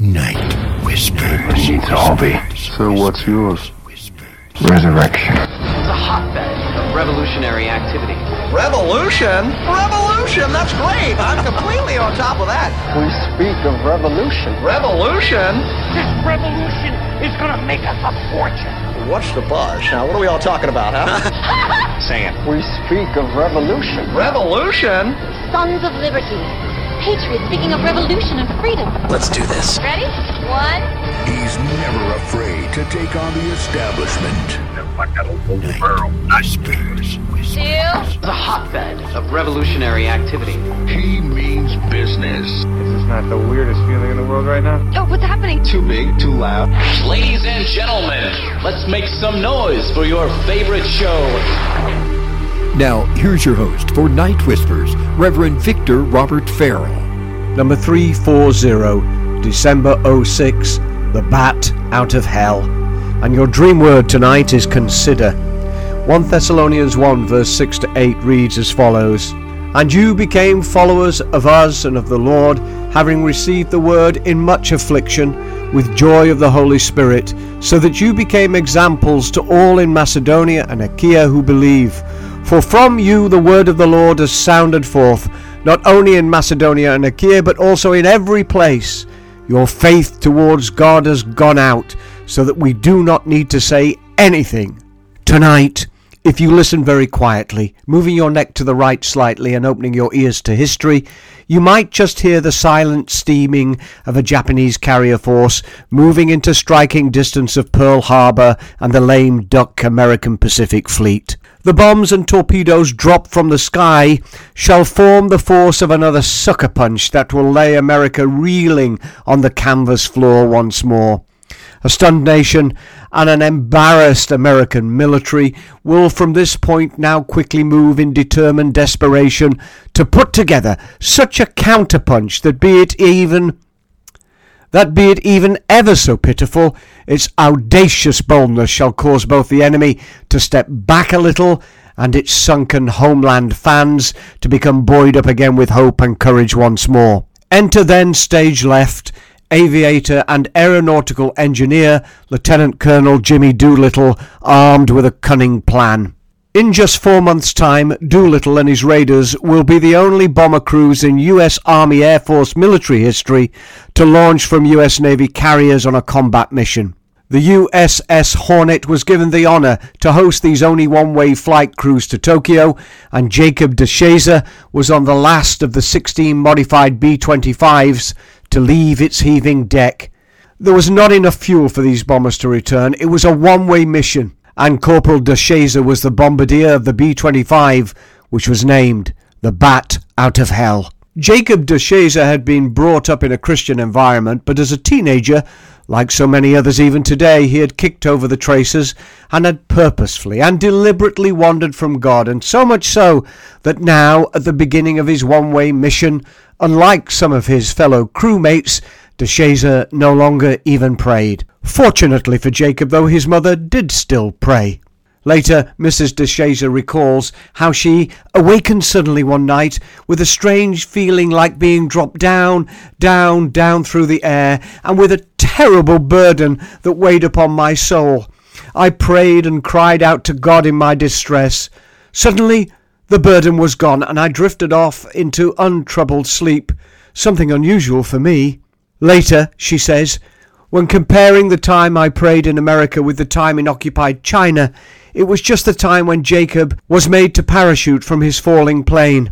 Night Whispers. Needs Harvey. So what's yours? Whispers. Resurrection. It's a hotbed of revolutionary activity. Revolution? Revolution? That's great. I'm completely on top of that. We speak of revolution. Revolution? This revolution is gonna make us a fortune. What's the buzz? Now, what are we all talking about, huh? Say it. We speak of revolution. Revolution? Sons of Liberty. Patriots speaking of revolution and freedom. Let's do this. Ready? One, He's never afraid to take on the establishment. two. It's a hotbed of revolutionary activity. He means business. Is this not the weirdest feeling in the world right now? Oh, what's happening? Too big, too loud. Ladies and gentlemen, let's make some noise for your favorite show. Now, here's your host for Night Whispers, Reverend Victor Robert Farrell. Number 340, December 06, The Bat Out of Hell. And your dream word tonight is consider. 1 Thessalonians 1 verse 6 to 8 reads as follows And you became followers of us and of the Lord, having received the word in much affliction, with joy of the Holy Spirit, so that you became examples to all in Macedonia and Achaia who believe. For from you the word of the Lord has sounded forth, not only in Macedonia and Achaia, but also in every place. Your faith towards God has gone out, so that we do not need to say anything. Tonight, if you listen very quietly, moving your neck to the right slightly and opening your ears to history, you might just hear the silent steaming of a Japanese carrier force moving into striking distance of Pearl Harbor and the lame duck American Pacific Fleet. The bombs and torpedoes dropped from the sky shall form the force of another sucker punch that will lay America reeling on the canvas floor once more. A stunned nation and an embarrassed American military will from this point now quickly move in determined desperation to put together such a counterpunch that be it even that be it even ever so pitiful, its audacious boldness shall cause both the enemy to step back a little and its sunken homeland fans to become buoyed up again with hope and courage once more. Enter then stage left aviator and aeronautical engineer Lieutenant Colonel Jimmy Doolittle, armed with a cunning plan. In just four months' time, Doolittle and his raiders will be the only bomber crews in U.S. Army Air Force military history to launch from U.S. Navy carriers on a combat mission. The USS Hornet was given the honour to host these only one way flight crews to Tokyo, and Jacob de Shazer was on the last of the 16 modified B 25s to leave its heaving deck. There was not enough fuel for these bombers to return. It was a one way mission, and Corporal de was the bombardier of the B 25, which was named the Bat Out of Hell. Jacob de had been brought up in a Christian environment, but as a teenager, like so many others even today, he had kicked over the traces and had purposefully and deliberately wandered from God, and so much so that now, at the beginning of his one way mission, unlike some of his fellow crewmates, de Shazer no longer even prayed. Fortunately for Jacob, though, his mother did still pray. Later, Mrs. de recalls how she awakened suddenly one night with a strange feeling like being dropped down, down, down through the air, and with a terrible burden that weighed upon my soul. I prayed and cried out to God in my distress. Suddenly, the burden was gone, and I drifted off into untroubled sleep, something unusual for me. Later, she says, when comparing the time I prayed in America with the time in occupied China, it was just the time when Jacob was made to parachute from his falling plane.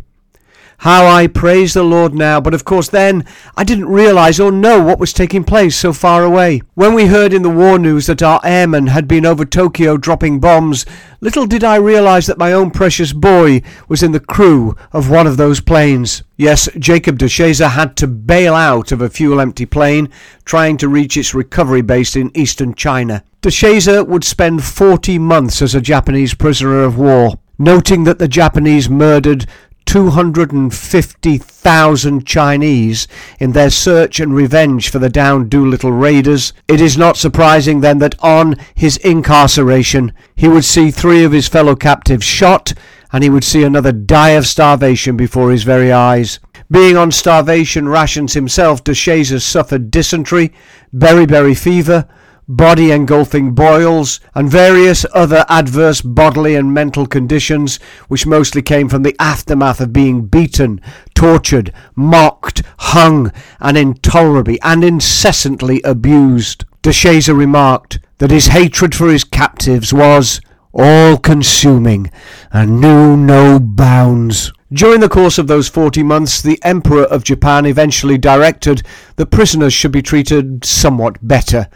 How I praise the Lord now, but of course then I didn't realize or know what was taking place so far away. When we heard in the war news that our airmen had been over Tokyo dropping bombs, little did I realize that my own precious boy was in the crew of one of those planes. Yes, Jacob de had to bail out of a fuel empty plane trying to reach its recovery base in eastern China. De Shazer would spend 40 months as a Japanese prisoner of war. Noting that the Japanese murdered 250,000 Chinese in their search and revenge for the downed Doolittle raiders, it is not surprising then that on his incarceration he would see three of his fellow captives shot and he would see another die of starvation before his very eyes. Being on starvation rations himself, DeShazer suffered dysentery, beriberi fever, body engulfing boils, and various other adverse bodily and mental conditions, which mostly came from the aftermath of being beaten, tortured, mocked, hung, and intolerably and incessantly abused. DeShazer remarked that his hatred for his captives was all consuming and knew no bounds. During the course of those 40 months, the Emperor of Japan eventually directed that prisoners should be treated somewhat better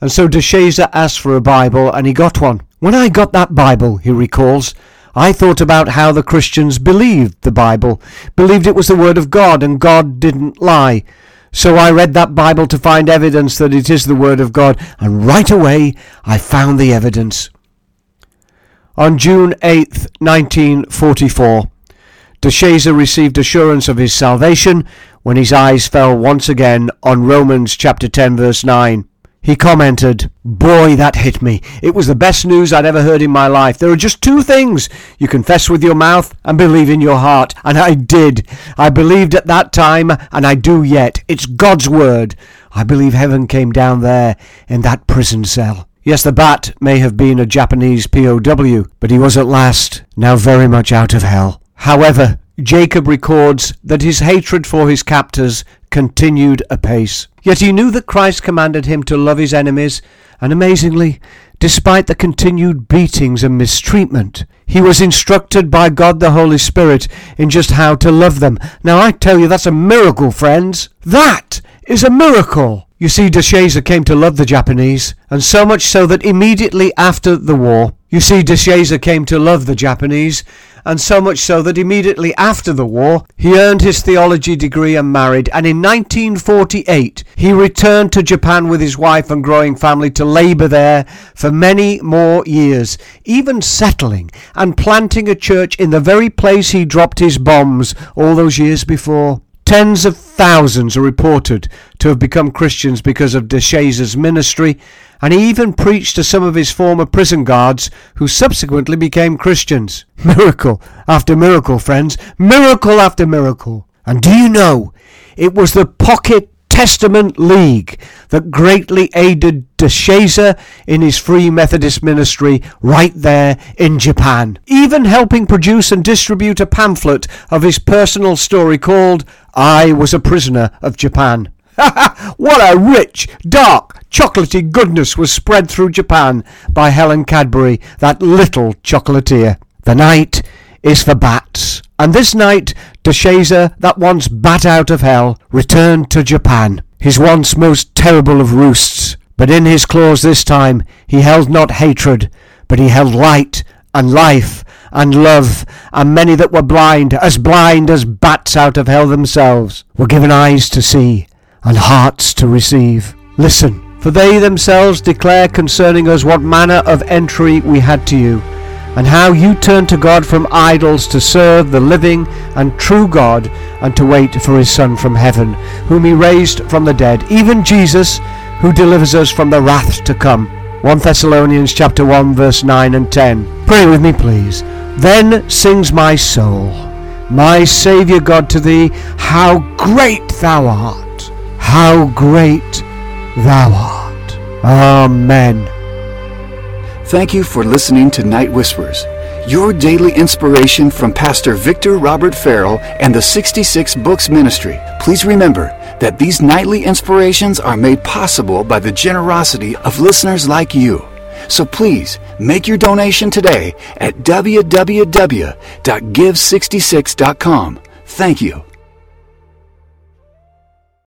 and so DeShazer asked for a Bible and he got one. When I got that Bible, he recalls, I thought about how the Christians believed the Bible, believed it was the Word of God and God didn't lie. So I read that Bible to find evidence that it is the Word of God, and right away I found the evidence. On June 8, 1944, DeShazer received assurance of his salvation when his eyes fell once again on Romans chapter 10 verse 9. He commented, Boy, that hit me. It was the best news I'd ever heard in my life. There are just two things. You confess with your mouth and believe in your heart. And I did. I believed at that time, and I do yet. It's God's word. I believe heaven came down there in that prison cell. Yes, the bat may have been a Japanese POW, but he was at last now very much out of hell. However, Jacob records that his hatred for his captors continued apace. Yet he knew that Christ commanded him to love his enemies, and amazingly, despite the continued beatings and mistreatment, he was instructed by God the Holy Spirit in just how to love them. Now I tell you, that's a miracle, friends. That is a miracle. You see, DeShazer came to love the Japanese, and so much so that immediately after the war, you see, DeShazer came to love the Japanese, and so much so that immediately after the war, he earned his theology degree and married, and in 1948, he returned to Japan with his wife and growing family to labour there for many more years, even settling and planting a church in the very place he dropped his bombs all those years before. Tens of thousands are reported to have become Christians because of DeShazer's ministry, and he even preached to some of his former prison guards who subsequently became Christians. Miracle after miracle, friends. Miracle after miracle. And do you know, it was the Pocket Testament League that greatly aided DeShazer in his Free Methodist ministry right there in Japan, even helping produce and distribute a pamphlet of his personal story called I Was a Prisoner of Japan. Ha ha! What a rich, dark, chocolatey goodness was spread through Japan by Helen Cadbury, that little chocolatier. The night is for bats. And this night, DeShazer, that once bat out of hell, returned to Japan, his once most terrible of roosts. But in his claws this time, he held not hatred, but he held light and life and love, and many that were blind, as blind as bats out of hell themselves, were given eyes to see and hearts to receive. Listen, for they themselves declare concerning us what manner of entry we had to you and how you turned to God from idols to serve the living and true God and to wait for his Son from heaven, whom he raised from the dead, even Jesus, who delivers us from the wrath to come. 1 Thessalonians chapter 1 verse 9 and 10. Pray with me please. Then sings my soul, my Saviour God to thee, how great thou art, how great thou art. Amen. Thank you for listening to Night Whispers, your daily inspiration from Pastor Victor Robert Farrell and the 66 Books Ministry. Please remember that these nightly inspirations are made possible by the generosity of listeners like you. So please make your donation today at www.give66.com. Thank you.